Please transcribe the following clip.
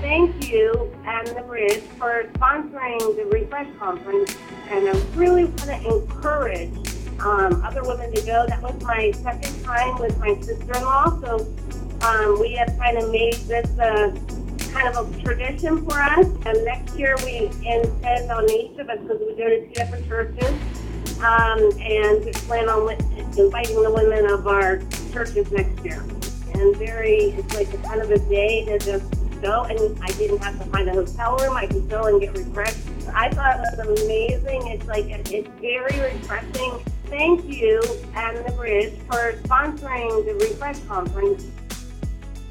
thank you and the Bridge for sponsoring the Refresh Conference. And I really want to encourage um, other women to go. That was my second time with my sister-in-law, so um, we have kind of made this uh, kind of a tradition for us. And next year we intend on each of us, because we go to two different churches, um, and we plan on inviting the women of our churches next year. And very, it's like a kind of a day to just go, and I didn't have to find a hotel room. I could go and get refreshed. I thought it was amazing. It's like, it's very refreshing. Thank you and the Bridge for sponsoring the Refresh Conference.